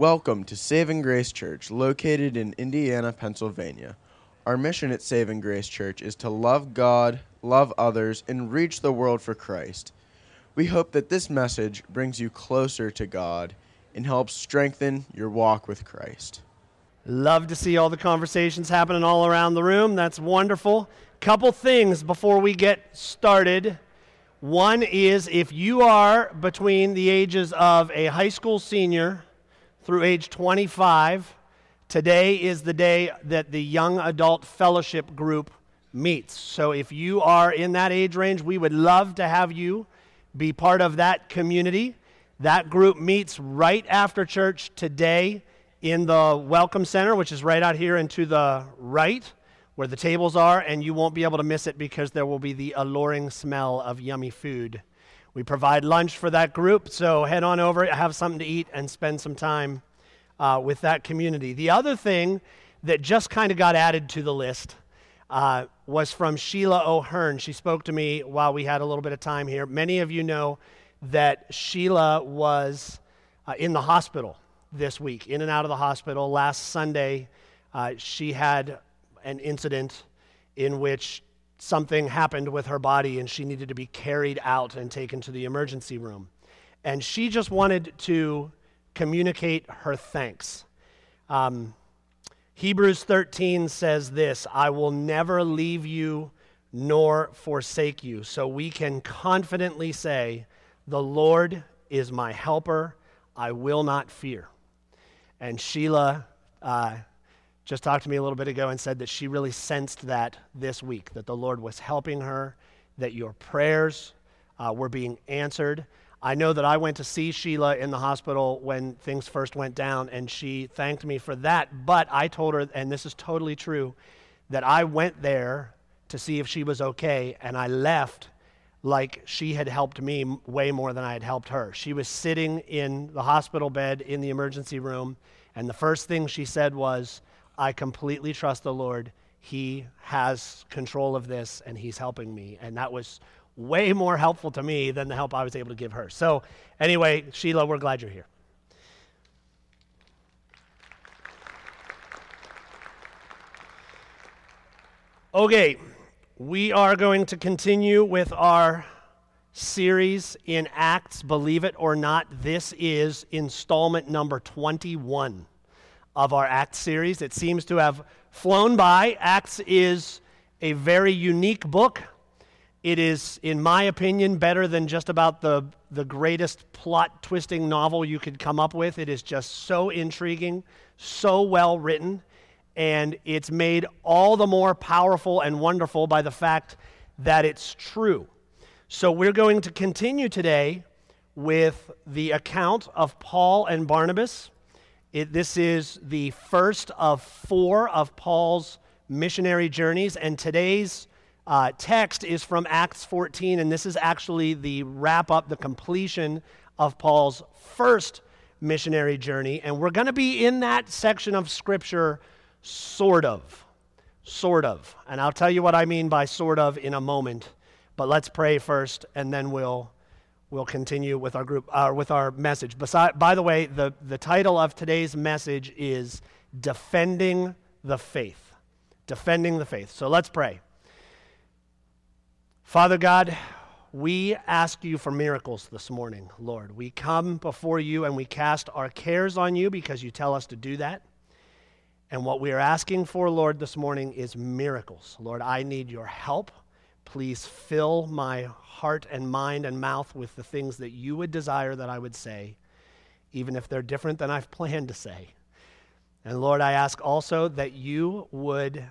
Welcome to Saving Grace Church, located in Indiana, Pennsylvania. Our mission at Saving Grace Church is to love God, love others, and reach the world for Christ. We hope that this message brings you closer to God and helps strengthen your walk with Christ. Love to see all the conversations happening all around the room. That's wonderful. Couple things before we get started. One is if you are between the ages of a high school senior through age 25, today is the day that the Young Adult Fellowship Group meets. So if you are in that age range, we would love to have you be part of that community. That group meets right after church today in the Welcome Center, which is right out here and to the right where the tables are, and you won't be able to miss it because there will be the alluring smell of yummy food we provide lunch for that group, so head on over, have something to eat, and spend some time uh, with that community. The other thing that just kind of got added to the list uh, was from Sheila O'Hearn. She spoke to me while we had a little bit of time here. Many of you know that Sheila was uh, in the hospital this week, in and out of the hospital. Last Sunday, uh, she had an incident in which something happened with her body and she needed to be carried out and taken to the emergency room. And she just wanted to communicate her thanks. Um, Hebrews 13 says this I will never leave you nor forsake you. So we can confidently say, The Lord is my helper. I will not fear. And Sheila uh, just talked to me a little bit ago and said that she really sensed that this week, that the Lord was helping her, that your prayers uh, were being answered. I know that I went to see Sheila in the hospital when things first went down, and she thanked me for that. But I told her, and this is totally true, that I went there to see if she was okay, and I left like she had helped me way more than I had helped her. She was sitting in the hospital bed in the emergency room, and the first thing she said was, I completely trust the Lord. He has control of this and He's helping me. And that was way more helpful to me than the help I was able to give her. So, anyway, Sheila, we're glad you're here. Okay, we are going to continue with our series in Acts, believe it or not. This is installment number 21 of our Acts series. It seems to have flown by. Acts is a very unique book. It is, in my opinion, better than just about the, the greatest plot twisting novel you could come up with. It is just so intriguing, so well written, and it's made all the more powerful and wonderful by the fact that it's true. So, we're going to continue today with the account of Paul and Barnabas. It, this is the first of four of Paul's missionary journeys, and today's uh, text is from Acts 14, and this is actually the wrap up, the completion of Paul's first missionary journey. And we're going to be in that section of Scripture, sort of. Sort of. And I'll tell you what I mean by sort of in a moment. But let's pray first, and then we'll we'll continue with our group uh, with our message. By the way, the, the title of today's message is Defending the Faith. Defending the Faith. So let's pray. Father God, we ask you for miracles this morning, Lord. We come before you and we cast our cares on you because you tell us to do that. And what we are asking for, Lord, this morning is miracles. Lord, I need your help. Please fill my heart and mind and mouth with the things that you would desire that I would say, even if they're different than I've planned to say. And Lord, I ask also that you would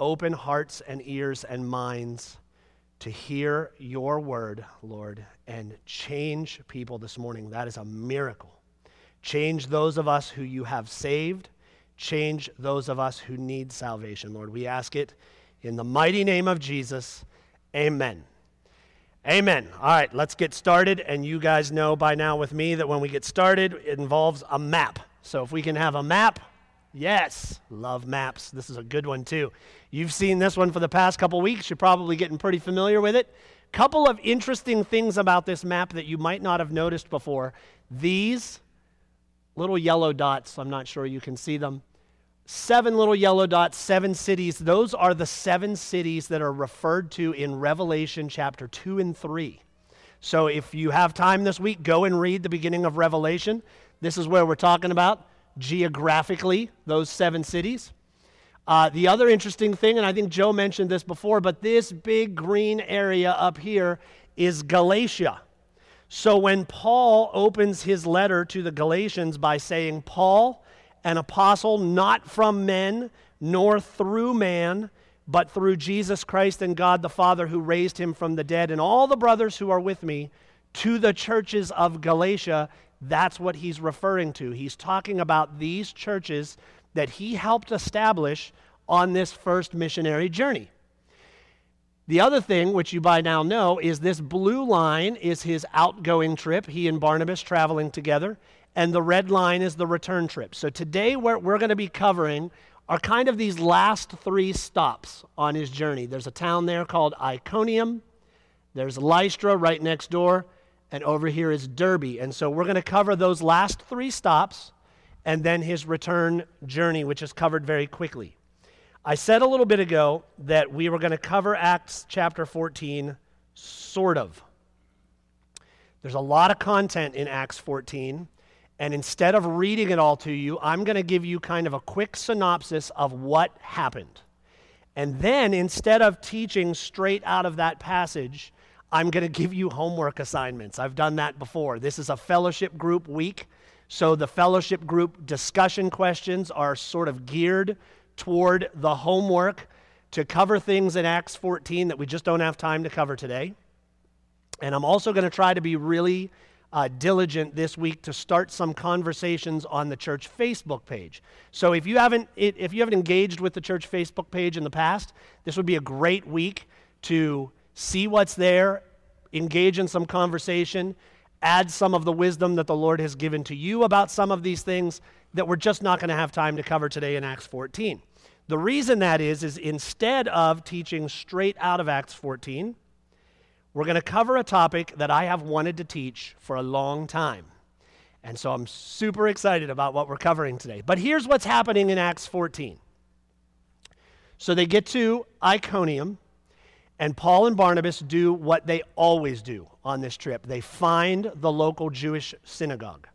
open hearts and ears and minds to hear your word, Lord, and change people this morning. That is a miracle. Change those of us who you have saved. Change those of us who need salvation, Lord. We ask it in the mighty name of Jesus. Amen. Amen. All right, let's get started. And you guys know by now with me that when we get started, it involves a map. So if we can have a map, yes, love maps. This is a good one too. You've seen this one for the past couple weeks. You're probably getting pretty familiar with it. Couple of interesting things about this map that you might not have noticed before. These little yellow dots. I'm not sure you can see them. Seven little yellow dots, seven cities. Those are the seven cities that are referred to in Revelation chapter 2 and 3. So if you have time this week, go and read the beginning of Revelation. This is where we're talking about geographically those seven cities. Uh, the other interesting thing, and I think Joe mentioned this before, but this big green area up here is Galatia. So when Paul opens his letter to the Galatians by saying, Paul, an apostle not from men, nor through man, but through Jesus Christ and God the Father who raised him from the dead, and all the brothers who are with me, to the churches of Galatia, that's what he's referring to. He's talking about these churches that he helped establish on this first missionary journey. The other thing, which you by now know, is this blue line is his outgoing trip, he and Barnabas traveling together, and the red line is the return trip. So today, what we're going to be covering are kind of these last three stops on his journey. There's a town there called Iconium, there's Lystra right next door, and over here is Derbe. And so we're going to cover those last three stops and then his return journey, which is covered very quickly. I said a little bit ago that we were going to cover Acts chapter 14, sort of. There's a lot of content in Acts 14, and instead of reading it all to you, I'm going to give you kind of a quick synopsis of what happened. And then instead of teaching straight out of that passage, I'm going to give you homework assignments. I've done that before. This is a fellowship group week. So the fellowship group discussion questions are sort of geared toward the homework to cover things in Acts 14 that we just don't have time to cover today. And I'm also going to try to be really uh, diligent this week to start some conversations on the church Facebook page. So if you haven't if you haven't engaged with the church Facebook page in the past, this would be a great week to see what's there, engage in some conversation, add some of the wisdom that the Lord has given to you about some of these things that we're just not going to have time to cover today in Acts 14. The reason that is, is instead of teaching straight out of Acts 14, we're going to cover a topic that I have wanted to teach for a long time. And so I'm super excited about what we're covering today. But here's what's happening in Acts 14. So they get to Iconium, and Paul and Barnabas do what they always do on this trip they find the local Jewish synagogue.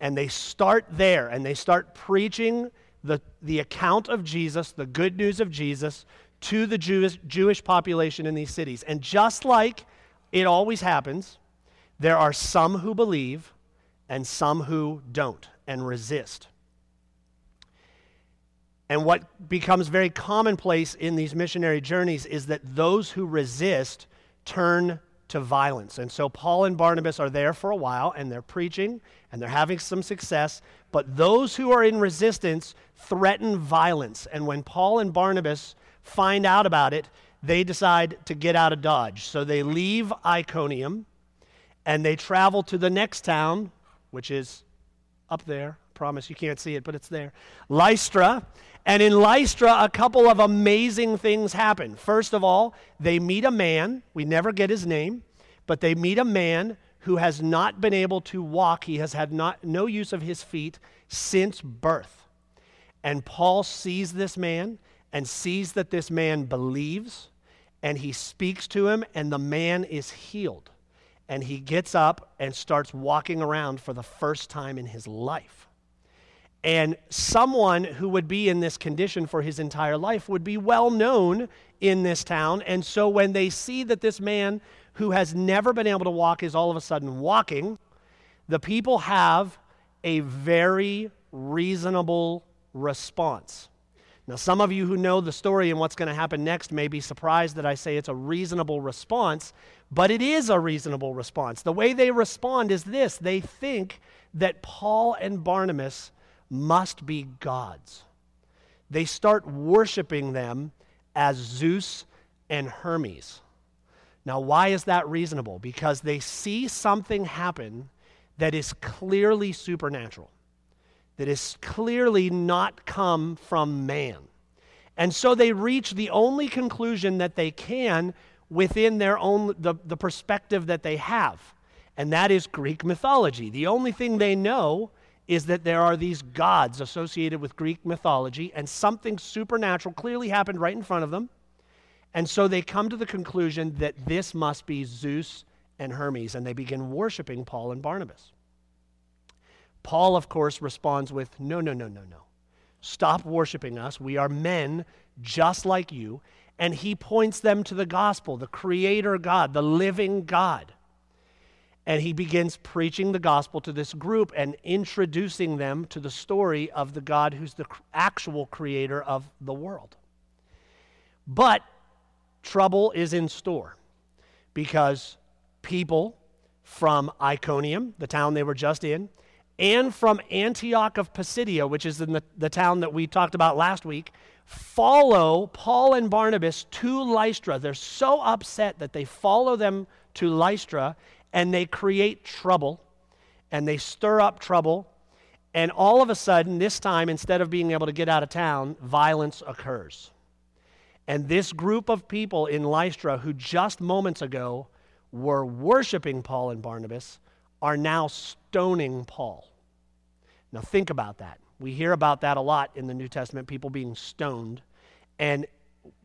And they start there and they start preaching the, the account of Jesus, the good news of Jesus, to the Jewish, Jewish population in these cities. And just like it always happens, there are some who believe and some who don't and resist. And what becomes very commonplace in these missionary journeys is that those who resist turn to violence. And so Paul and Barnabas are there for a while and they're preaching and they're having some success, but those who are in resistance threaten violence. And when Paul and Barnabas find out about it, they decide to get out of Dodge. So they leave Iconium and they travel to the next town, which is up there. promise you can't see it, but it's there. Lystra. And in Lystra, a couple of amazing things happen. First of all, they meet a man. We never get his name, but they meet a man who has not been able to walk. He has had not, no use of his feet since birth. And Paul sees this man and sees that this man believes, and he speaks to him, and the man is healed. And he gets up and starts walking around for the first time in his life. And someone who would be in this condition for his entire life would be well known in this town. And so when they see that this man who has never been able to walk is all of a sudden walking, the people have a very reasonable response. Now, some of you who know the story and what's going to happen next may be surprised that I say it's a reasonable response, but it is a reasonable response. The way they respond is this they think that Paul and Barnabas must be gods. They start worshiping them as Zeus and Hermes. Now, why is that reasonable? Because they see something happen that is clearly supernatural, that is clearly not come from man. And so they reach the only conclusion that they can within their own the, the perspective that they have. And that is Greek mythology. The only thing they know is that there are these gods associated with Greek mythology, and something supernatural clearly happened right in front of them. And so they come to the conclusion that this must be Zeus and Hermes, and they begin worshiping Paul and Barnabas. Paul, of course, responds with, No, no, no, no, no. Stop worshiping us. We are men just like you. And he points them to the gospel, the creator God, the living God. And he begins preaching the gospel to this group and introducing them to the story of the God who's the actual creator of the world. But trouble is in store because people from Iconium, the town they were just in, and from Antioch of Pisidia, which is in the, the town that we talked about last week, follow Paul and Barnabas to Lystra. They're so upset that they follow them to Lystra and they create trouble and they stir up trouble. And all of a sudden, this time, instead of being able to get out of town, violence occurs. And this group of people in Lystra, who just moments ago were worshiping Paul and Barnabas, are now stoning Paul. Now, think about that. We hear about that a lot in the New Testament, people being stoned. And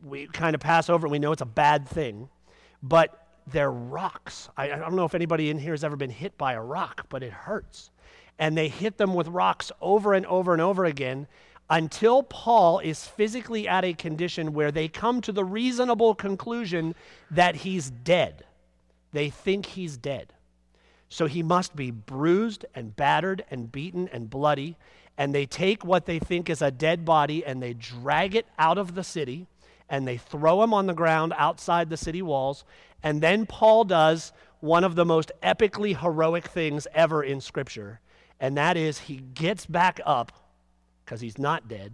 we kind of pass over it. We know it's a bad thing. But they're rocks. I, I don't know if anybody in here has ever been hit by a rock, but it hurts. And they hit them with rocks over and over and over again until Paul is physically at a condition where they come to the reasonable conclusion that he's dead. They think he's dead. So he must be bruised and battered and beaten and bloody. And they take what they think is a dead body and they drag it out of the city and they throw him on the ground outside the city walls. And then Paul does one of the most epically heroic things ever in Scripture, and that is he gets back up because he's not dead,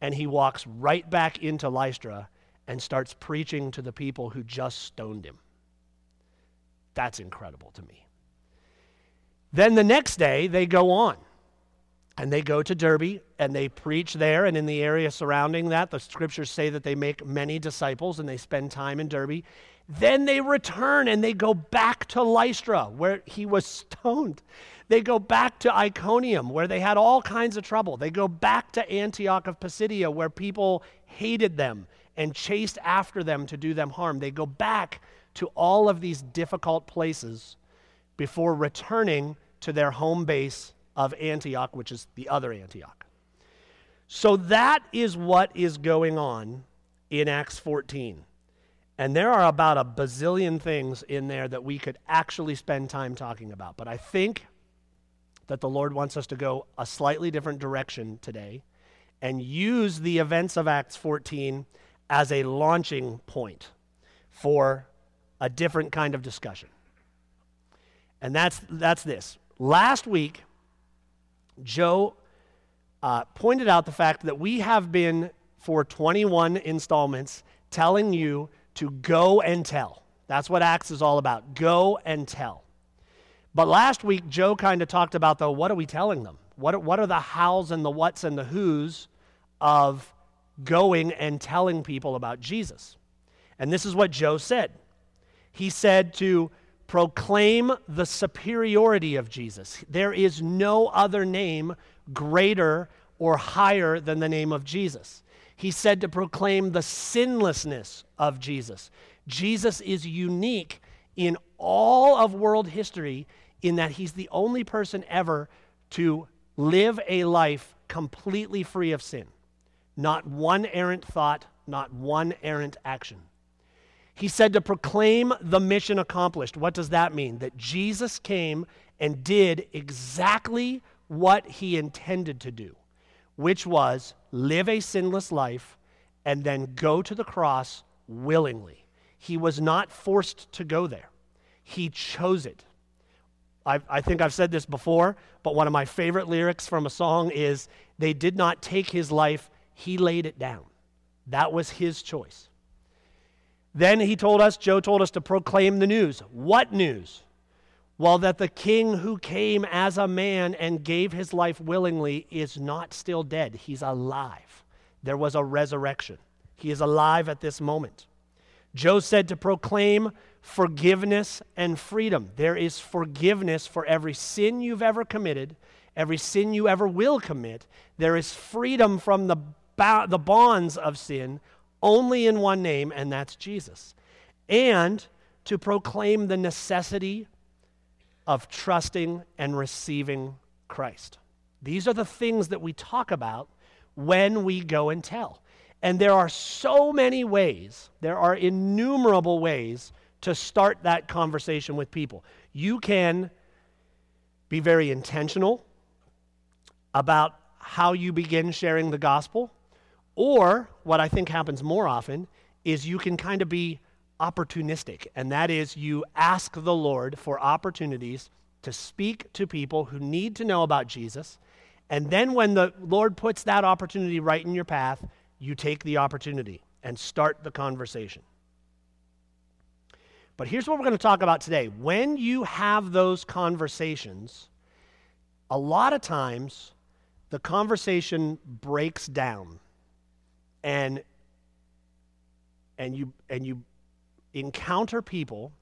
and he walks right back into Lystra and starts preaching to the people who just stoned him. That's incredible to me. Then the next day, they go on and they go to Derbe and they preach there and in the area surrounding that. The scriptures say that they make many disciples and they spend time in Derbe. Then they return and they go back to Lystra, where he was stoned. They go back to Iconium, where they had all kinds of trouble. They go back to Antioch of Pisidia, where people hated them and chased after them to do them harm. They go back to all of these difficult places before returning to their home base of Antioch, which is the other Antioch. So that is what is going on in Acts 14. And there are about a bazillion things in there that we could actually spend time talking about. But I think that the Lord wants us to go a slightly different direction today and use the events of Acts 14 as a launching point for a different kind of discussion. And that's, that's this. Last week, Joe uh, pointed out the fact that we have been, for 21 installments, telling you to go and tell. That's what Acts is all about go and tell. But last week, Joe kind of talked about, though, what are we telling them? What, what are the hows and the whats and the whos of going and telling people about Jesus? And this is what Joe said. He said to proclaim the superiority of Jesus. There is no other name greater or higher than the name of Jesus. He said to proclaim the sinlessness of Jesus. Jesus is unique in all of world history in that he's the only person ever to live a life completely free of sin. Not one errant thought, not one errant action. He said to proclaim the mission accomplished. What does that mean? That Jesus came and did exactly what he intended to do, which was live a sinless life and then go to the cross willingly. He was not forced to go there, he chose it. i I think I've said this before, but one of my favorite lyrics from a song is They did not take his life, he laid it down. That was his choice. Then he told us, Joe told us to proclaim the news. What news? Well, that the king who came as a man and gave his life willingly is not still dead. He's alive. There was a resurrection. He is alive at this moment. Joe said to proclaim forgiveness and freedom. There is forgiveness for every sin you've ever committed every sin you ever will commit. There is freedom from the, ba- the bonds of sin only in one name, and that's Jesus. And to proclaim the necessity of trusting and receiving Christ. These are the things that we talk about when we go and tell. And there are so many ways, there are innumerable ways to start that conversation with people. You can be very intentional about how you begin sharing the gospel, or what I think happens more often is you can kind of be opportunistic, and that is you ask the Lord for opportunities to speak to people who need to know about Jesus. And then when the Lord puts that opportunity right in your path, you take the opportunity and start the conversation. But here's what we're going to talk about today. When you have those conversations, a lot of times the conversation breaks down and and you and you encounter people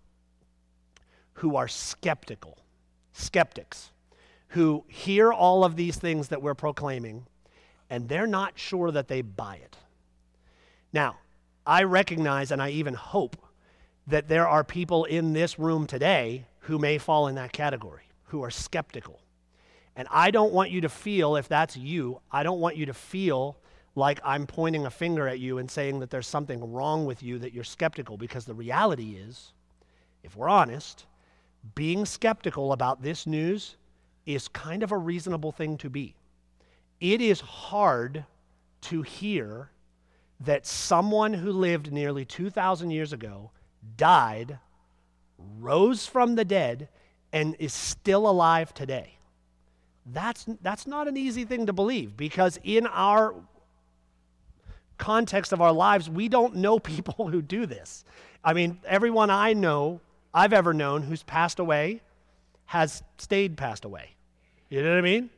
who are skeptical, skeptics, who hear all of these things that we're proclaiming, and they're not sure that they buy it. Now, I recognize and I even hope that there are people in this room today who may fall in that category, who are skeptical. And I don't want you to feel, if that's you, I don't want you to feel like I'm pointing a finger at you and saying that there's something wrong with you, that you're skeptical, because the reality is, if we're honest, being skeptical about this news is kind of a reasonable thing to be. It is hard to hear that someone who lived nearly 2,000 years ago died, rose from the dead, and is still alive today. That's, that's not an easy thing to believe because in our context of our lives, we don't know people who do this. I mean, everyone I know, I've ever known who's passed away has stayed passed away. You know what I mean?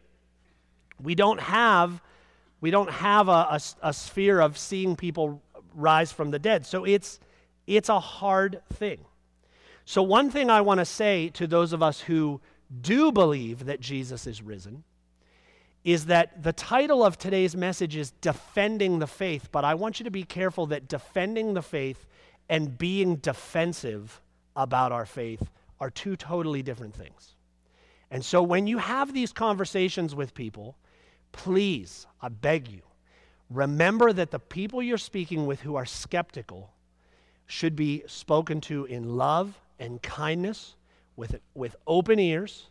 We don't have we don't have a, a, a sphere of seeing people rise from the dead. So it's it's a hard thing. So one thing I want to say to those of us who do believe that Jesus is risen is that the title of today's message is Defending the Faith, but I want you to be careful that defending the faith and being defensive about our faith are two totally different things. And so when you have these conversations with people, please, I beg you, remember that the people you're speaking with who are skeptical should be spoken to in love and kindness with, with open ears.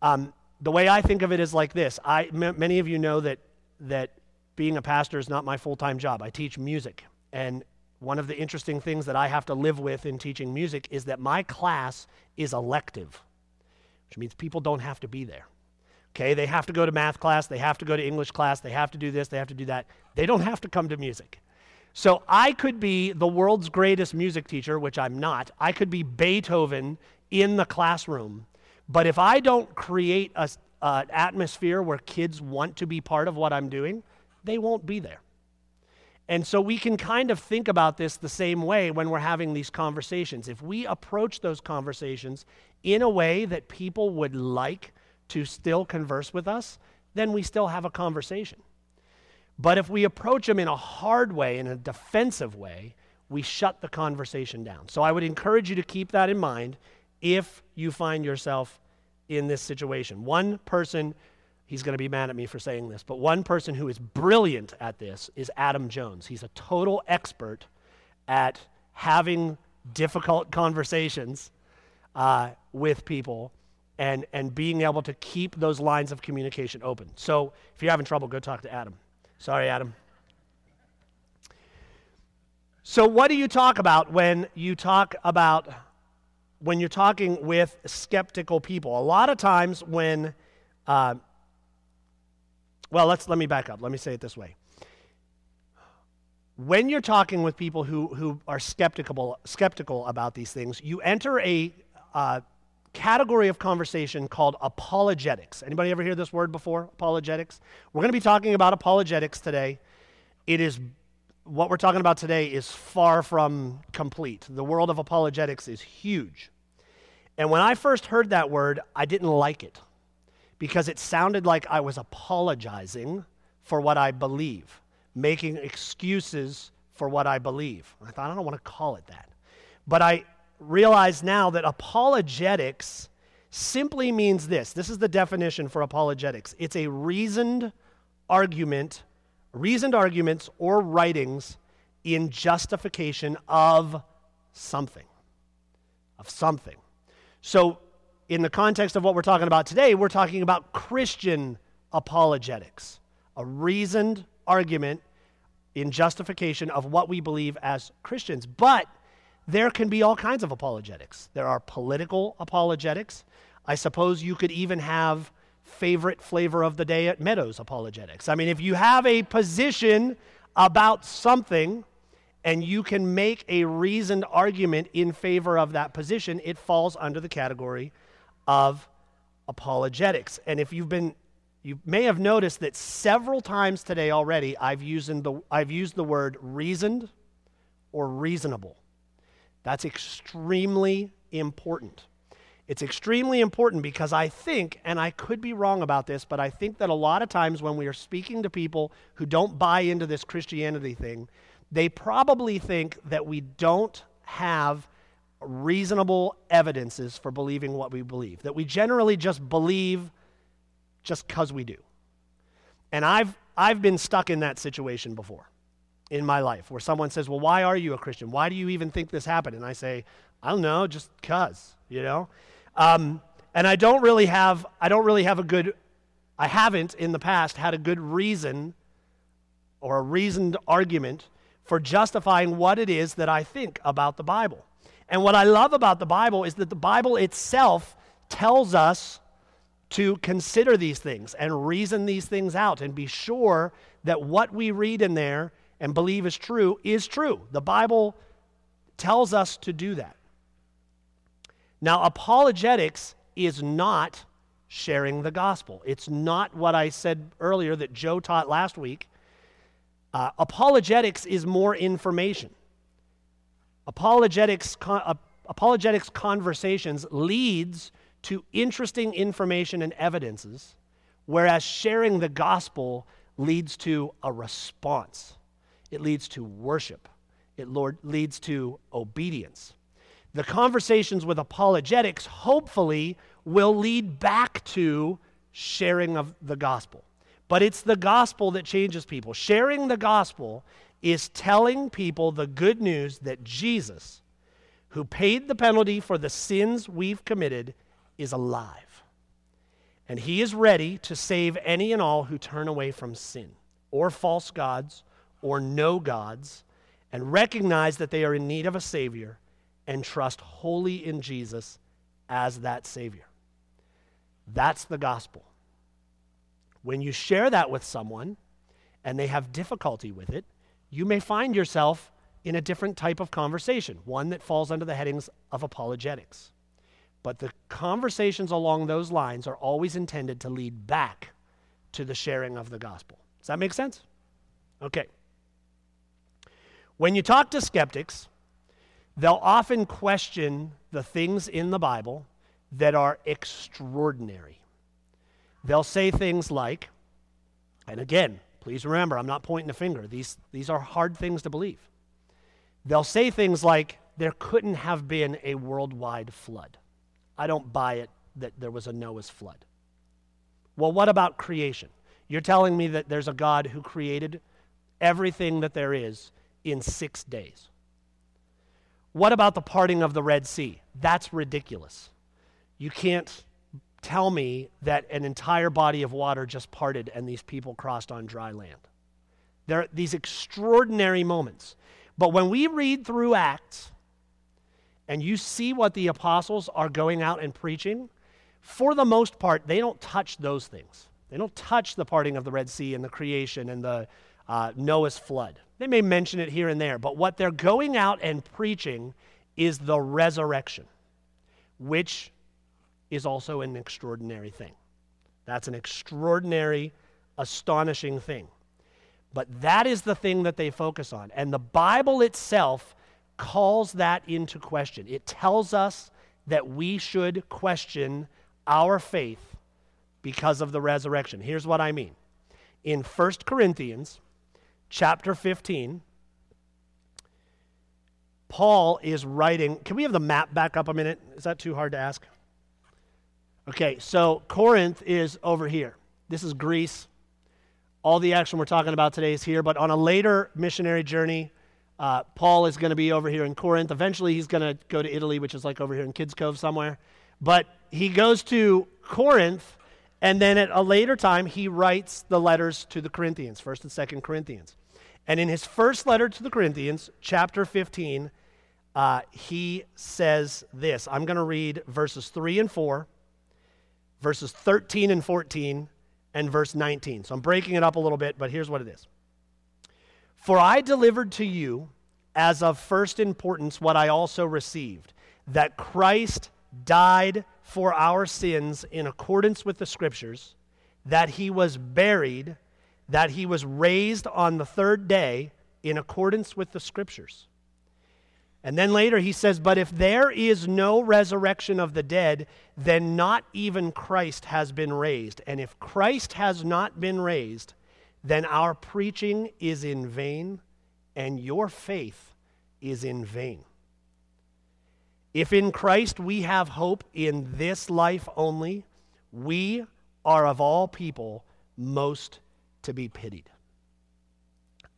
Um, the way I think of it is like this. I, m- many of you know that, that being a pastor is not my full time job. I teach music. And one of the interesting things that I have to live with in teaching music is that my class is elective, which means people don't have to be there. Okay, they have to go to math class, they have to go to English class, they have to do this, they have to do that. They don't have to come to music. So I could be the world's greatest music teacher, which I'm not. I could be Beethoven in the classroom. But if I don't create an atmosphere where kids want to be part of what I'm doing, they won't be there. And so we can kind of think about this the same way when we're having these conversations. If we approach those conversations in a way that people would like to still converse with us, then we still have a conversation. But if we approach them in a hard way, in a defensive way, we shut the conversation down. So I would encourage you to keep that in mind if you find yourself in this situation. One person, he's going to be mad at me for saying this, but one person who is brilliant at this is Adam Jones. He's a total expert at having difficult conversations uh, with people and, and being able to keep those lines of communication open. So if you're having trouble, go talk to Adam. Sorry, Adam. So, what do you talk about when you talk about when you're talking with skeptical people? A lot of times, when uh, well, let's let me back up. Let me say it this way. When you're talking with people who, who are skeptical, skeptical about these things, you enter a uh, category of conversation called apologetics. Anybody ever hear this word before? Apologetics? We're going to be talking about apologetics today. It is what we're talking about today is far from complete. The world of apologetics is huge. And when I first heard that word, I didn't like it because it sounded like I was apologizing for what I believe, making excuses for what I believe. I thought, I don't want to call it that. But I realize now that apologetics simply means this this is the definition for apologetics it's a reasoned argument, reasoned arguments or writings in justification of something. Of something. So, in the context of what we're talking about today, we're talking about Christian apologetics, a reasoned argument in justification of what we believe as Christians. But there can be all kinds of apologetics. There are political apologetics. I suppose you could even have favorite flavor of the day at Meadows apologetics. I mean, if you have a position about something and you can make a reasoned argument in favor of that position, it falls under the category of apologetics. And if you've been you may have noticed that several times today already I've used the, I've used the word reasoned or reasonable. That's extremely important. It's extremely important because I think, and I could be wrong about this, but I think that a lot of times when we are speaking to people who don't buy into this Christianity thing, they probably think that we don't have reasonable evidences for believing what we believe, that we generally just believe just because we do. And I've, I've been stuck in that situation before in my life where someone says, Well, why are you a Christian? Why do you even think this happened? And I say, I don't know, just because, you know? Um, and I don't really have I don't really have a good I haven't in the past had a good reason or a reasoned argument for justifying what it is that I think about the Bible. And what I love about the Bible is that the Bible itself tells us to consider these things and reason these things out and be sure that what we read in there and believe is true is true. The Bible tells us to do that. Now, apologetics is not sharing the gospel. It's not what I said earlier that Joe taught last week. Uh, apologetics is more information. Apologetics, con- uh, apologetics conversations leads to interesting information and evidences, whereas sharing the gospel leads to a response. It leads to worship. It Lord, leads to obedience. The conversations with apologetics hopefully will lead back to sharing of the gospel. But it's the gospel that changes people. Sharing the gospel is telling people the good news that Jesus, who paid the penalty for the sins we've committed, is alive. And he is ready to save any and all who turn away from sin or false gods or no gods and recognize that they are in need of a Savior and trust wholly in Jesus as that Savior. That's the gospel. When you share that with someone and they have difficulty with it, you may find yourself in a different type of conversation, one that falls under the headings of apologetics. But the conversations along those lines are always intended to lead back to the sharing of the gospel. Does that make sense? Okay. When you talk to skeptics, they'll often question the things in the Bible that are extraordinary. They'll say things like, and again, please remember, I'm not pointing a finger. These, these are hard things to believe. They'll say things like, there couldn't have been a worldwide flood. I don't buy it that there was a Noah's flood. Well, what about creation? You're telling me that there's a God who created everything that there is in six days. What about the parting of the Red Sea? That's ridiculous. You can't tell me that an entire body of water just parted and these people crossed on dry land. There are these extraordinary moments. But when we read through Acts and you see what the apostles are going out and preaching, for the most part, they don't touch those things. They don't touch the parting of the Red Sea and the creation and the uh, Noah's flood. They may mention it here and there, but what they're going out and preaching is the resurrection, which is also an extraordinary thing. That's an extraordinary, astonishing thing. But that is the thing that they focus on. And the Bible itself calls that into question. It tells us that we should question our faith because of the resurrection. Here's what I mean. In 1 Corinthians chapter 15, Paul is writing. Can we have the map back up a minute? Is that too hard to ask? Okay, so Corinth is over here. This is Greece. All the action we're talking about today is here, but on a later missionary journey, uh, Paul is going to be over here in Corinth. Eventually, he's going to go to Italy, which is like over here in Kids Cove somewhere. But he goes to Corinth, and then at a later time, he writes the letters to the Corinthians, 1st and 2nd Corinthians. And in his first letter to the Corinthians, chapter 15, uh, he says this. I'm going to read verses 3 and 4, verses 13 and 14, and verse 19. So I'm breaking it up a little bit, but here's what it is. For I delivered to you as of first importance what I also received that Christ died for our sins in accordance with the Scriptures, that he was buried, that he was raised on the third day in accordance with the Scriptures. And then later he says, But if there is no resurrection of the dead, then not even Christ has been raised. And if Christ has not been raised, then our preaching is in vain and your faith is in vain. If in Christ we have hope in this life only, we are of all people most to be pitied.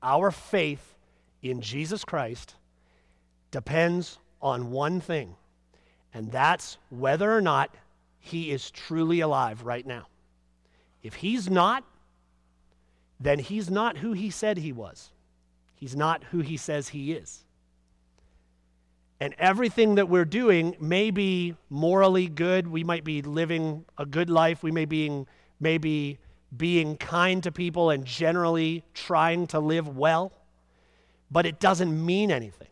Our faith in Jesus Christ depends on one thing, and that's whether or not he is truly alive right now. If he's not, then he's not who he said he was. He's not who he says he is. And everything that we're doing may be morally good. We might be living a good life. We may be, maybe being kind to people and generally trying to live well. But it doesn't mean anything.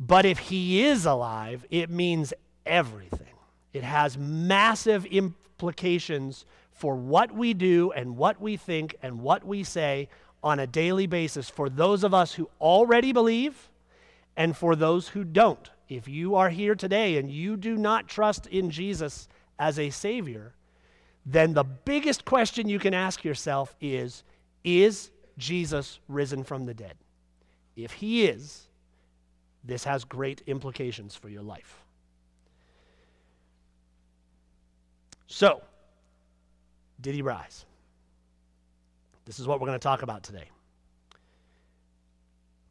But if he is alive, it means everything. It has massive implications for what we do and what we think and what we say on a daily basis for those of us who already believe and for those who don't. If you are here today and you do not trust in Jesus as a Savior, then the biggest question you can ask yourself is Is Jesus risen from the dead? If He is, this has great implications for your life. So, did He rise? This is what we're going to talk about today.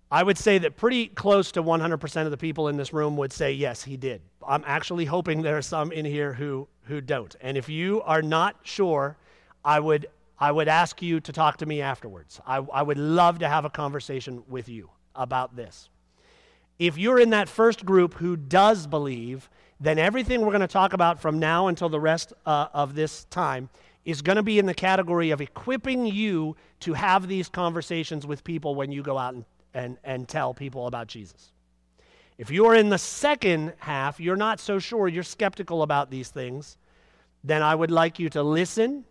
I would say that pretty close to 100% of the people in this room would say, yes, he did. I'm actually hoping there are some in here who, who don't. And if you are not sure, I would, I would ask you to talk to me afterwards. I, I would love to have a conversation with you about this. If you're in that first group who does believe, then everything we're going to talk about from now until the rest uh, of this time is going to be in the category of equipping you to have these conversations with people when you go out and and, and tell people about Jesus. If you're in the second half, you're not so sure, you're skeptical about these things, then I would like you to listen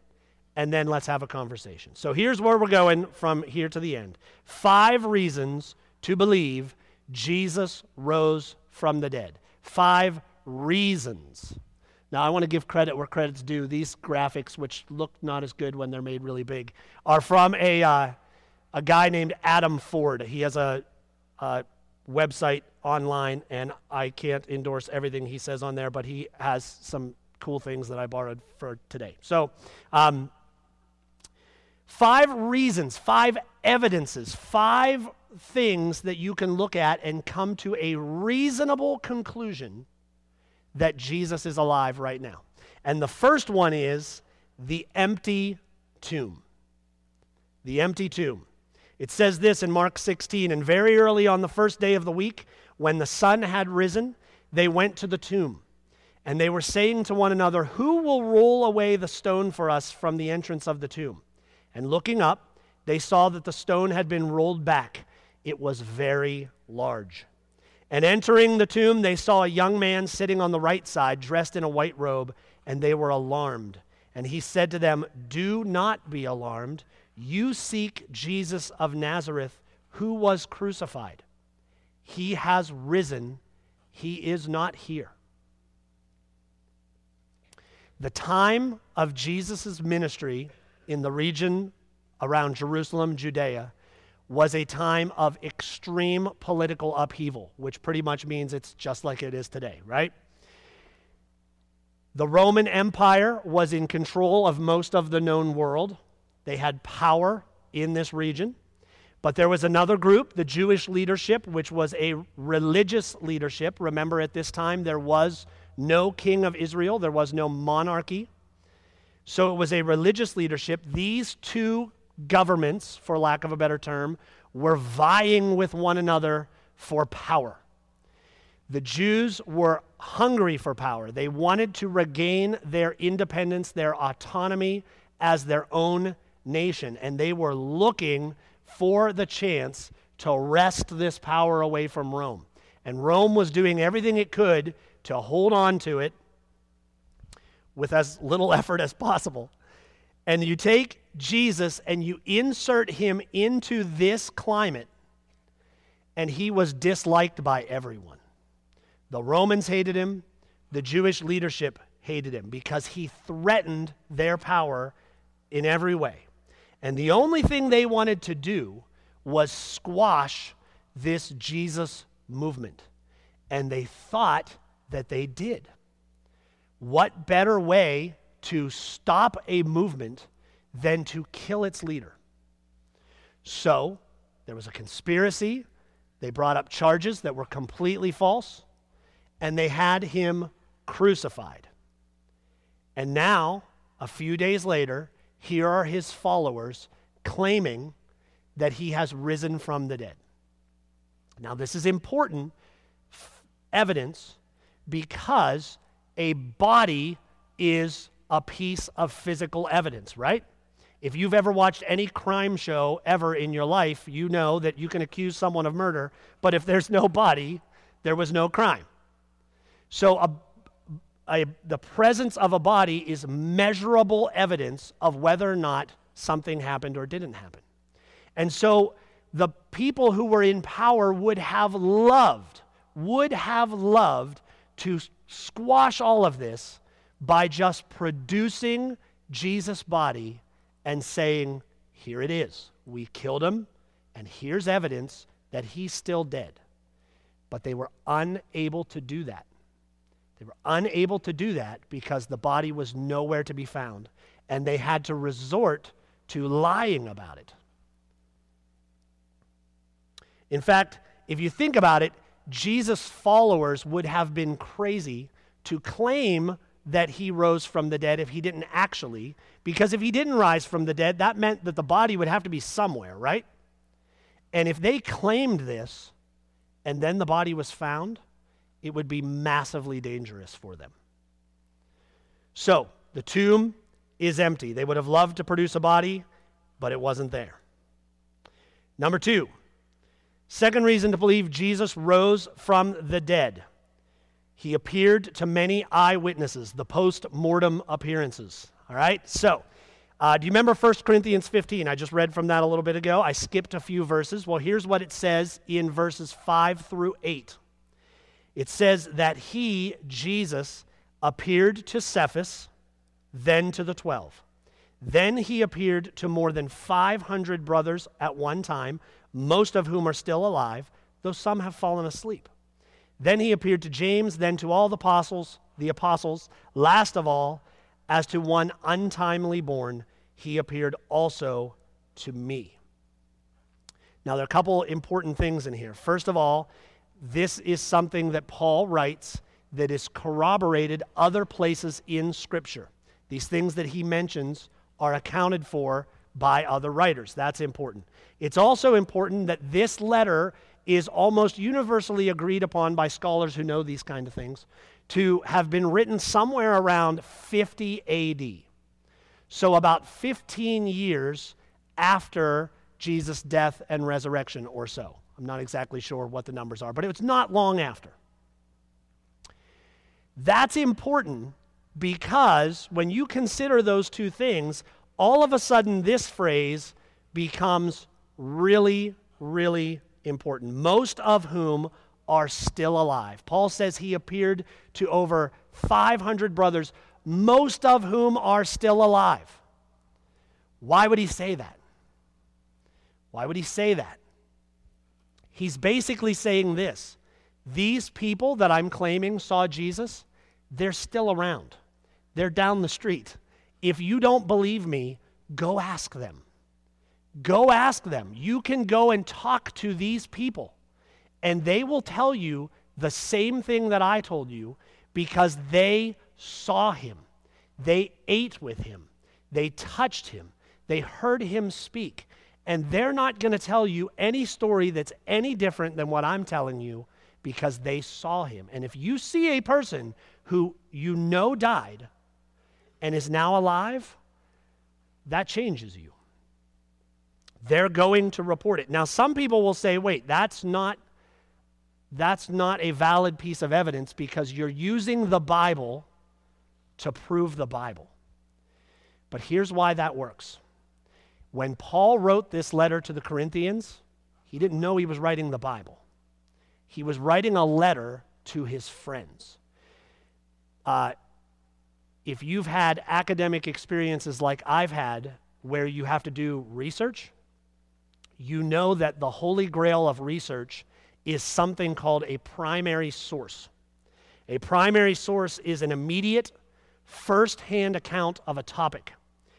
and then let's have a conversation. So here's where we're going from here to the end five reasons to believe Jesus rose from the dead. Five reasons. Now, I want to give credit where credit's due. These graphics, which look not as good when they're made really big, are from a. Uh, a guy named Adam Ford. He has a, a website online, and I can't endorse everything he says on there, but he has some cool things that I borrowed for today. So, um, five reasons, five evidences, five things that you can look at and come to a reasonable conclusion that Jesus is alive right now. And the first one is the empty tomb. The empty tomb. It says this in Mark 16 And very early on the first day of the week, when the sun had risen, they went to the tomb. And they were saying to one another, Who will roll away the stone for us from the entrance of the tomb? And looking up, they saw that the stone had been rolled back. It was very large. And entering the tomb, they saw a young man sitting on the right side, dressed in a white robe, and they were alarmed. And he said to them, Do not be alarmed. You seek Jesus of Nazareth, who was crucified. He has risen, he is not here. The time of Jesus' ministry in the region around Jerusalem, Judea, was a time of extreme political upheaval, which pretty much means it's just like it is today, right? The Roman Empire was in control of most of the known world. They had power in this region. But there was another group, the Jewish leadership, which was a religious leadership. Remember, at this time, there was no king of Israel, there was no monarchy. So it was a religious leadership. These two governments, for lack of a better term, were vying with one another for power. The Jews were hungry for power. They wanted to regain their independence, their autonomy as their own nation. And they were looking for the chance to wrest this power away from Rome. And Rome was doing everything it could to hold on to it with as little effort as possible. And you take Jesus and you insert him into this climate, and he was disliked by everyone. The Romans hated him, the Jewish leadership hated him because he threatened their power in every way. And the only thing they wanted to do was squash this Jesus movement. And they thought that they did. What better way to stop a movement than to kill its leader? So, there was a conspiracy. They brought up charges that were completely false, and they had him crucified. And now, a few days later, here are his followers claiming that he has risen from the dead. Now, this is important evidence because a body is a piece of physical evidence, right? If you've ever watched any crime show ever in your life, you know that you can accuse someone of murder, but if there's no body, there was no crime. So, a, a, the presence of a body is measurable evidence of whether or not something happened or didn't happen. And so, the people who were in power would have loved, would have loved to squash all of this by just producing Jesus' body and saying, Here it is. We killed him, and here's evidence that he's still dead. But they were unable to do that. They were unable to do that because the body was nowhere to be found, and they had to resort to lying about it. In fact, if you think about it, Jesus' followers would have been crazy to claim that he rose from the dead if he didn't actually, because if he didn't rise from the dead, that meant that the body would have to be somewhere, right? And if they claimed this and then the body was found, it would be massively dangerous for them. So, the tomb is empty. They would have loved to produce a body, but it wasn't there. Number two, second reason to believe Jesus rose from the dead. He appeared to many eyewitnesses, the post mortem appearances. All right? So, uh, do you remember 1 Corinthians 15? I just read from that a little bit ago. I skipped a few verses. Well, here's what it says in verses 5 through 8. It says that he, Jesus, appeared to Cephas, then to the 12. Then he appeared to more than 500 brothers at one time, most of whom are still alive, though some have fallen asleep. Then he appeared to James, then to all the apostles, the apostles. Last of all, as to one untimely born, he appeared also to me. Now, there are a couple important things in here. First of all, this is something that Paul writes that is corroborated other places in Scripture. These things that he mentions are accounted for by other writers. That's important. It's also important that this letter is almost universally agreed upon by scholars who know these kind of things to have been written somewhere around 50 AD. So, about 15 years after Jesus' death and resurrection, or so. I'm not exactly sure what the numbers are, but it was not long after. That's important because when you consider those two things, all of a sudden this phrase becomes really, really important, most of whom are still alive. Paul says he appeared to over 500 brothers, most of whom are still alive. Why would he say that? Why would he say that? He's basically saying this these people that I'm claiming saw Jesus, they're still around. They're down the street. If you don't believe me, go ask them. Go ask them. You can go and talk to these people, and they will tell you the same thing that I told you because they saw him. They ate with him. They touched him. They heard him speak. And they're not going to tell you any story that's any different than what I'm telling you because they saw him. And if you see a person who you know died and is now alive, that changes you. They're going to report it. Now some people will say, "Wait, that's not that's not a valid piece of evidence because you're using the Bible to prove the Bible." But here's why that works. When Paul wrote this letter to the Corinthians, he didn't know he was writing the Bible. He was writing a letter to his friends. Uh, if you've had academic experiences like I've had, where you have to do research, you know that the holy grail of research is something called a primary source. A primary source is an immediate, first hand account of a topic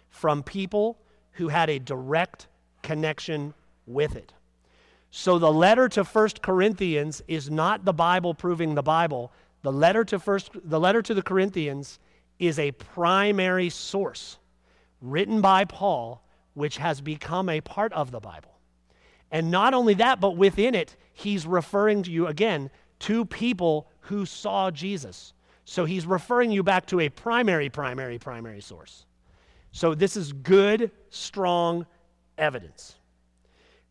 from people who had a direct connection with it. So the letter to First Corinthians is not the Bible proving the Bible. The letter to first the letter to the Corinthians is a primary source written by Paul which has become a part of the Bible. And not only that, but within it, he's referring to you again to people who saw Jesus. So he's referring you back to a primary, primary, primary source. So this is good, strong evidence.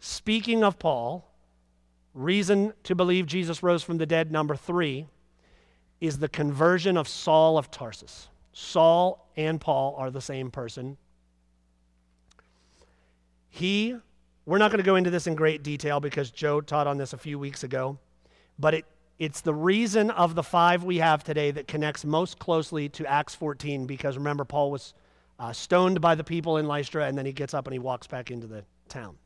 Speaking of Paul, reason to believe Jesus rose from the dead, number three, is the conversion of Saul of Tarsus. Saul and Paul are the same person. He, we're not going to go into this in great detail because Joe taught on this a few weeks ago, but it, it's the reason of the five we have today that connects most closely to Acts 14 because remember, Paul was uh, stoned by the people in Lystra and then he gets up and he walks back into the town.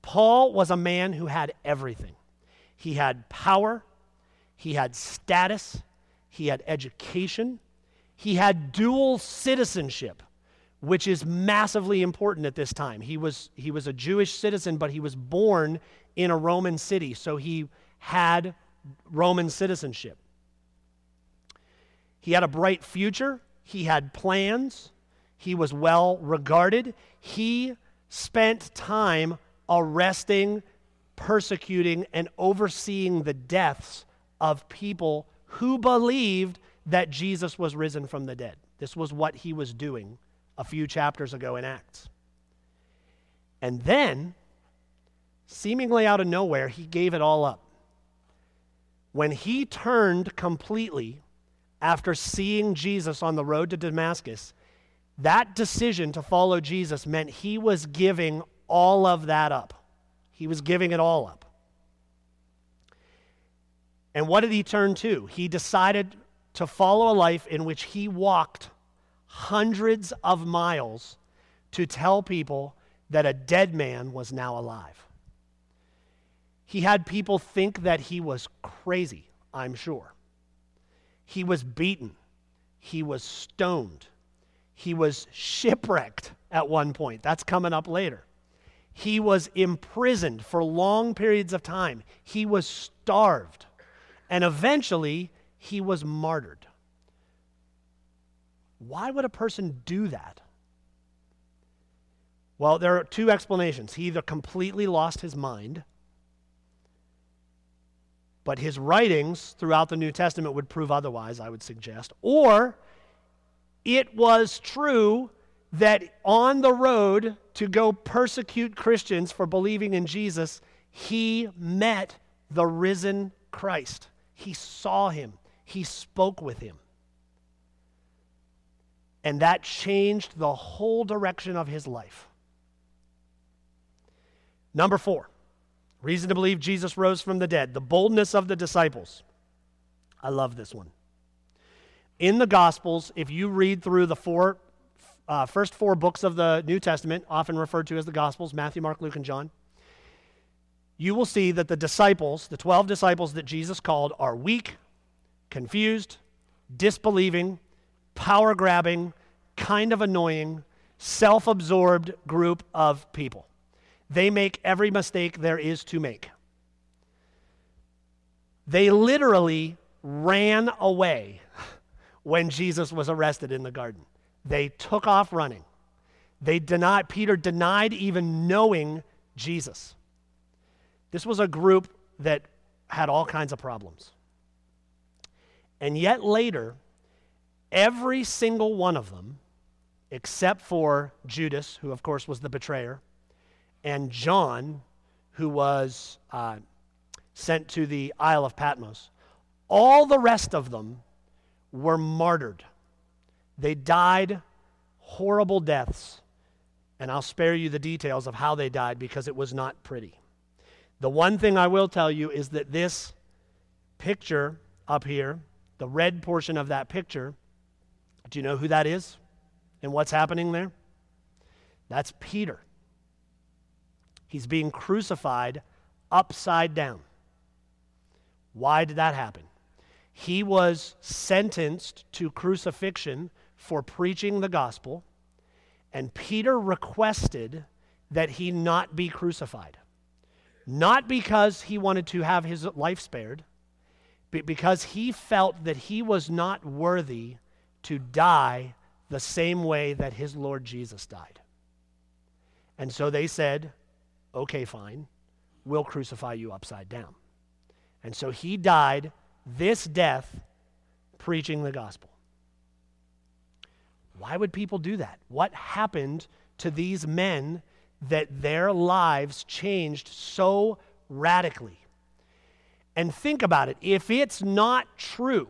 Paul was a man who had everything. He had power, he had status, he had education, he had dual citizenship, which is massively important at this time. He was, he was a Jewish citizen, but he was born in a Roman city, so he had Roman citizenship. He had a bright future, he had plans, he was well regarded. He spent time arresting, persecuting, and overseeing the deaths of people who believed that Jesus was risen from the dead. This was what he was doing a few chapters ago in Acts. And then, seemingly out of nowhere, he gave it all up. When he turned completely after seeing Jesus on the road to Damascus, that decision to follow Jesus meant he was giving all of that up. He was giving it all up. And what did he turn to? He decided to follow a life in which he walked hundreds of miles to tell people that a dead man was now alive. He had people think that he was crazy, I'm sure. He was beaten, he was stoned, he was shipwrecked at one point. That's coming up later. He was imprisoned for long periods of time. He was starved. And eventually, he was martyred. Why would a person do that? Well, there are two explanations. He either completely lost his mind, but his writings throughout the New Testament would prove otherwise, I would suggest, or it was true that on the road to go persecute Christians for believing in Jesus, he met the risen Christ. He saw him, he spoke with him. And that changed the whole direction of his life. Number four, reason to believe Jesus rose from the dead, the boldness of the disciples. I love this one. In the Gospels, if you read through the four, uh, first four books of the New Testament, often referred to as the Gospels Matthew, Mark, Luke, and John you will see that the disciples, the 12 disciples that Jesus called, are weak, confused, disbelieving, power grabbing, kind of annoying, self absorbed group of people. They make every mistake there is to make. They literally ran away when Jesus was arrested in the garden. They took off running. They denied, Peter denied even knowing Jesus. This was a group that had all kinds of problems. And yet later, every single one of them, except for Judas, who of course was the betrayer, and John, who was uh, sent to the Isle of Patmos, all the rest of them were martyred. They died horrible deaths. And I'll spare you the details of how they died because it was not pretty. The one thing I will tell you is that this picture up here, the red portion of that picture, do you know who that is and what's happening there? That's Peter. He's being crucified upside down. Why did that happen? He was sentenced to crucifixion for preaching the gospel, and Peter requested that he not be crucified not because he wanted to have his life spared, but because he felt that he was not worthy to die the same way that his Lord Jesus died. And so they said, okay, fine, we'll crucify you upside down. And so he died this death preaching the gospel. Why would people do that? What happened to these men that their lives changed so radically. And think about it if it's not true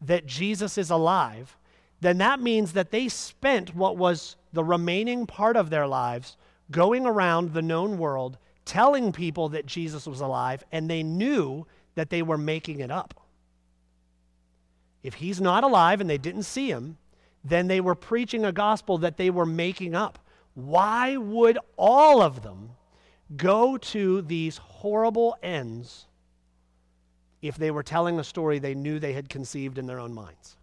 that Jesus is alive, then that means that they spent what was the remaining part of their lives going around the known world telling people that Jesus was alive, and they knew that they were making it up. If he's not alive and they didn't see him, then they were preaching a gospel that they were making up. Why would all of them go to these horrible ends if they were telling a story they knew they had conceived in their own minds?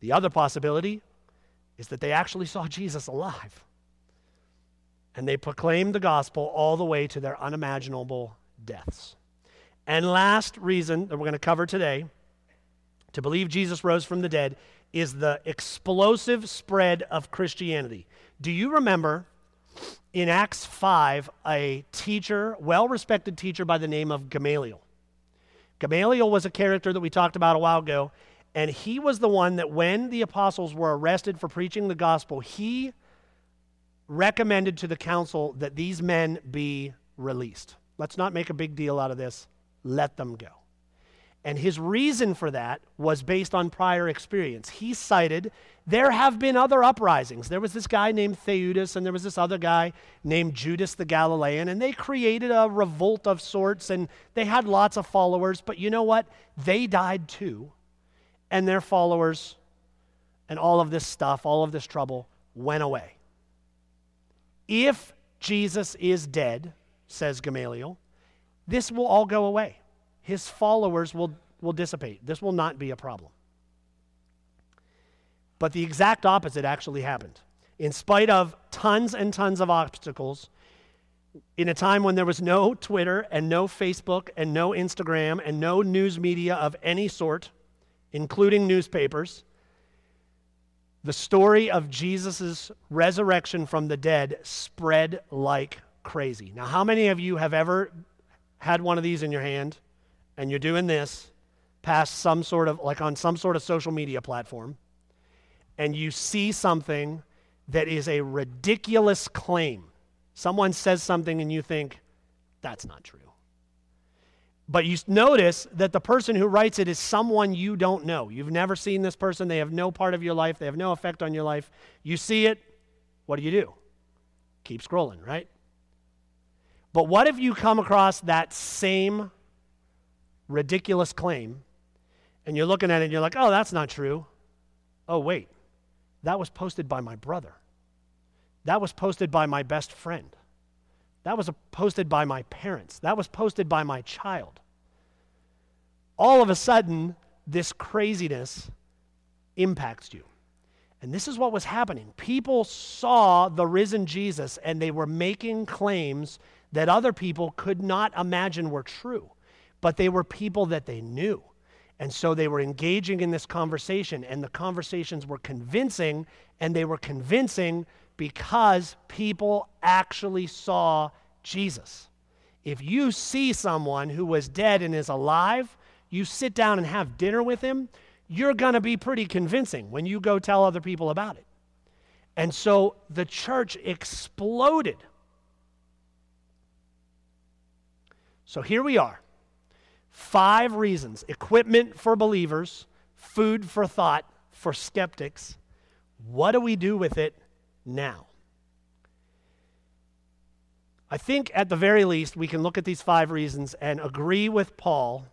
The other possibility is that they actually saw Jesus alive. And they proclaimed the gospel all the way to their unimaginable deaths. And last reason that we're going to cover today to believe Jesus rose from the dead is the explosive spread of Christianity. Do you remember in Acts 5 a teacher, well respected teacher by the name of Gamaliel? Gamaliel was a character that we talked about a while ago, and he was the one that when the apostles were arrested for preaching the gospel, he recommended to the council that these men be released. Let's not make a big deal out of this. Let them go. And his reason for that was based on prior experience. He cited there have been other uprisings. There was this guy named Theudas, and there was this other guy named Judas the Galilean, and they created a revolt of sorts, and they had lots of followers. But you know what? They died too, and their followers and all of this stuff, all of this trouble went away. If Jesus is dead, says Gamaliel, this will all go away his followers will, will dissipate. This will not be a problem. But the exact opposite actually happened. In spite of tons and tons of obstacles, in a time when there was no Twitter and no Facebook and no Instagram and no news media of any sort, including newspapers, the story of Jesus' resurrection from the dead spread like crazy. Now, how many of you have ever had one of these in your hand? and you're doing this past some sort of, like on some sort of social media platform, and you see something that is a ridiculous claim, someone says something and you think, that's not true. But you notice that the person who writes it is someone you don't know. You've never seen this person. They have no part of your life. They have no effect on your life. You see it. What do you do? Keep scrolling, right? But what if you come across that same ridiculous claim And you're looking at it and you're like, oh, that's not true. Oh, wait, that was posted by my brother. That was posted by my best friend. That was posted by my parents. That was posted by my child. All of a sudden, this craziness impacts you. And this is what was happening. People saw the risen Jesus and they were making claims that other people could not imagine were true, but they were people that they knew. And so they were engaging in this conversation, and the conversations were convincing, and they were convincing because people actually saw Jesus. If you see someone who was dead and is alive, you sit down and have dinner with him, you're going to be pretty convincing when you go tell other people about it. And so the church exploded. So here we are. Five reasons equipment for believers, food for thought for skeptics. What do we do with it now? I think at the very least we can look at these five reasons and agree with Paul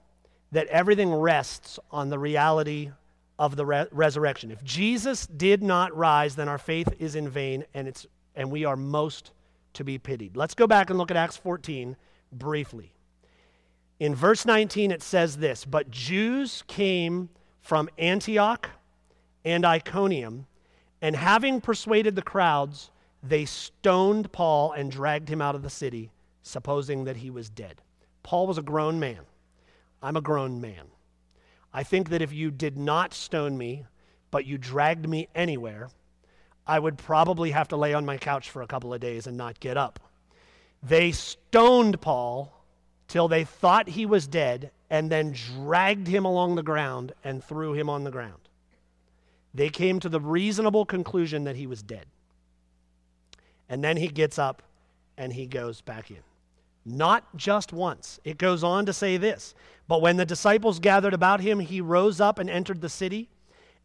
that everything rests on the reality of the re- resurrection. If Jesus did not rise, then our faith is in vain and, it's, and we are most to be pitied. Let's go back and look at Acts 14 briefly. In verse 19, it says this But Jews came from Antioch and Iconium, and having persuaded the crowds, they stoned Paul and dragged him out of the city, supposing that he was dead. Paul was a grown man. I'm a grown man. I think that if you did not stone me, but you dragged me anywhere, I would probably have to lay on my couch for a couple of days and not get up. They stoned Paul till they thought he was dead and then dragged him along the ground and threw him on the ground. They came to the reasonable conclusion that he was dead. And then he gets up and he goes back in. Not just once. It goes on to say this But when the disciples gathered about him, he rose up and entered the city.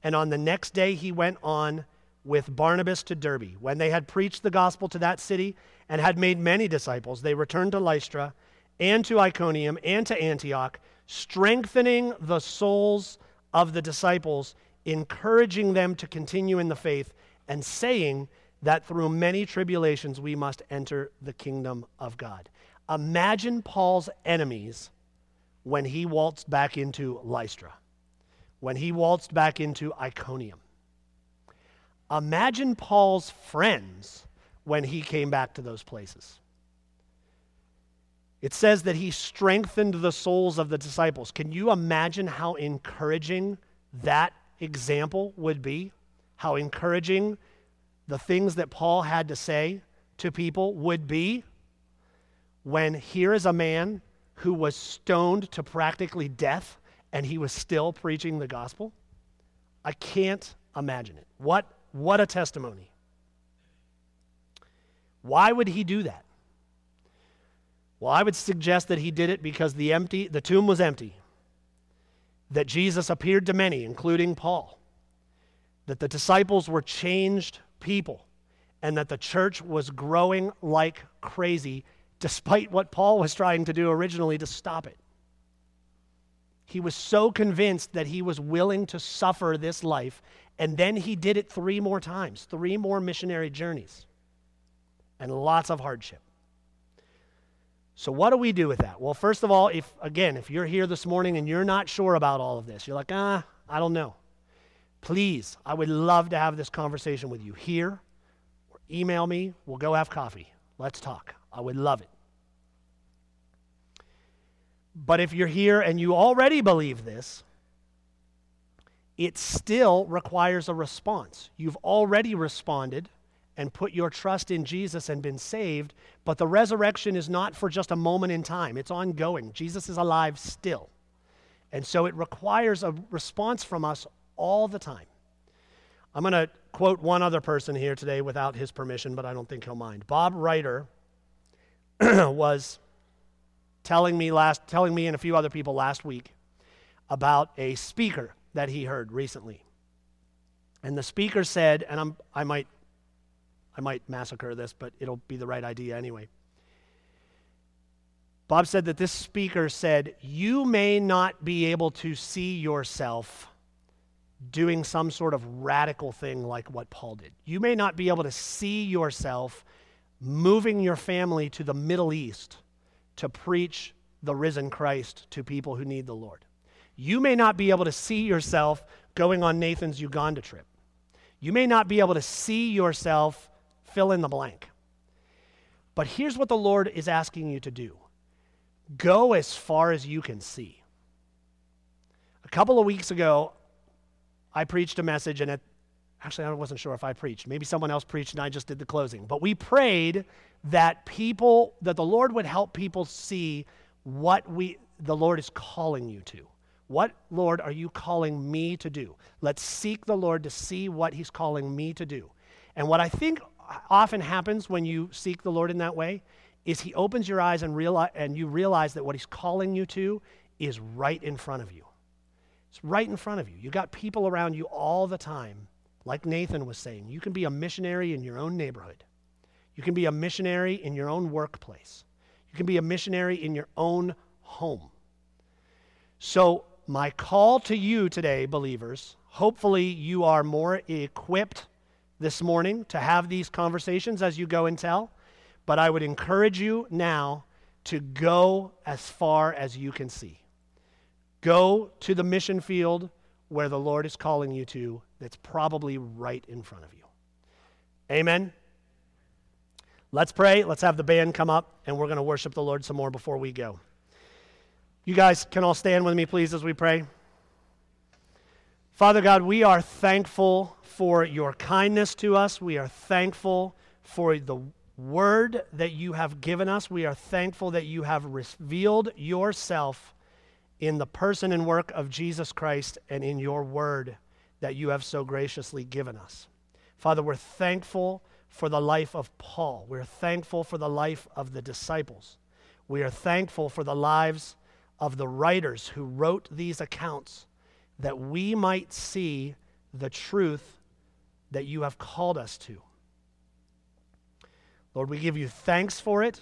And on the next day, he went on with Barnabas to Derbe. When they had preached the gospel to that city and had made many disciples, they returned to Lystra and to Iconium and to Antioch, strengthening the souls of the disciples, encouraging them to continue in the faith, and saying that through many tribulations we must enter the kingdom of God. Imagine Paul's enemies when he waltzed back into Lystra, when he waltzed back into Iconium. Imagine Paul's friends when he came back to those places. It says that he strengthened the souls of the disciples. Can you imagine how encouraging that example would be? How encouraging the things that Paul had to say to people would be when here is a man who was stoned to practically death and he was still preaching the gospel? I can't imagine it. What, what a testimony. Why would he do that? Well, I would suggest that he did it because the empty the tomb was empty. That Jesus appeared to many, including Paul. That the disciples were changed people and that the church was growing like crazy despite what Paul was trying to do originally to stop it. He was so convinced that he was willing to suffer this life, and then he did it three more times, three more missionary journeys, and lots of hardship. So, what do we do with that? Well, first of all, if again, if you're here this morning and you're not sure about all of this, you're like, ah, I don't know. Please, I would love to have this conversation with you here or email me. We'll go have coffee. Let's talk. I would love it. But if you're here and you already believe this, it still requires a response. You've already responded and put your trust in Jesus and been saved, but the resurrection is not for just a moment in time, it's ongoing. Jesus is alive still. And so it requires a response from us all the time. I'm going to quote one other person here today without his permission, but I don't think he'll mind. Bob Ryder was telling me last telling me and a few other people last week about a speaker that he heard recently. And the speaker said, and I'm, I might I might massacre this, but it'll be the right idea anyway. Bob said that this speaker said, You may not be able to see yourself doing some sort of radical thing like what Paul did. You may not be able to see yourself moving your family to the Middle East to preach the risen Christ to people who need the Lord. You may not be able to see yourself going on Nathan's Uganda trip. You may not be able to see yourself fill in the blank. But here's what the Lord is asking you to do go as far as you can see. A couple of weeks ago, I preached a message, and it, actually, I wasn't sure if I preached. Maybe someone else preached, and I just did the closing. But we prayed that people, that the Lord would help people see what we, the Lord is calling you to. What, Lord, are you calling me to do? Let's seek the Lord to see what He's calling me to do. And what I think often happens when you seek the Lord in that way is He opens your eyes and, realize, and you realize that what He's calling you to is right in front of you. It's right in front of you. You got people around you all the time. Like Nathan was saying, you can be a missionary in your own neighborhood. You can be a missionary in your own workplace. You can be a missionary in your own home. So, my call to you today, believers, hopefully you are more equipped this morning to have these conversations as you go and tell. But I would encourage you now to go as far as you can see. Go to the mission field where the Lord is calling you to, that's probably right in front of you. Amen. Let's pray. Let's have the band come up, and we're going to worship the Lord some more before we go. You guys can all stand with me, please, as we pray. Father God, we are thankful for your kindness to us. We are thankful for the word that you have given us. We are thankful that you have revealed yourself in the person and work of Jesus Christ and in your word that you have so graciously given us. Father, we're thankful for the life of Paul. We're thankful for the life of the disciples. We are thankful for the lives of the writers who wrote these accounts that we might see the truth that you have called us to. Lord, we give you thanks for it,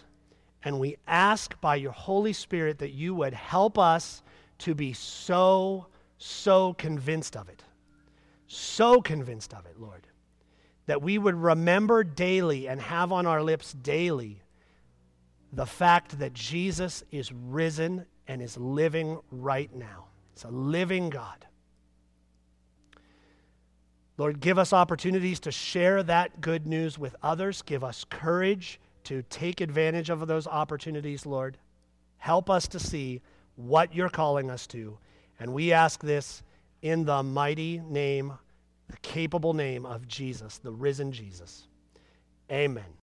and we ask by your Holy Spirit that you would help us to be so, so convinced of it. So convinced of it, Lord, that we would remember daily and have on our lips daily the fact that Jesus is risen and is living right now. It's a living God. Lord, give us opportunities to share that good news with others. Give us courage to take advantage of those opportunities, Lord. Help us to see what you're calling us to. And we ask this in the mighty name, the capable name of Jesus, the risen Jesus. Amen.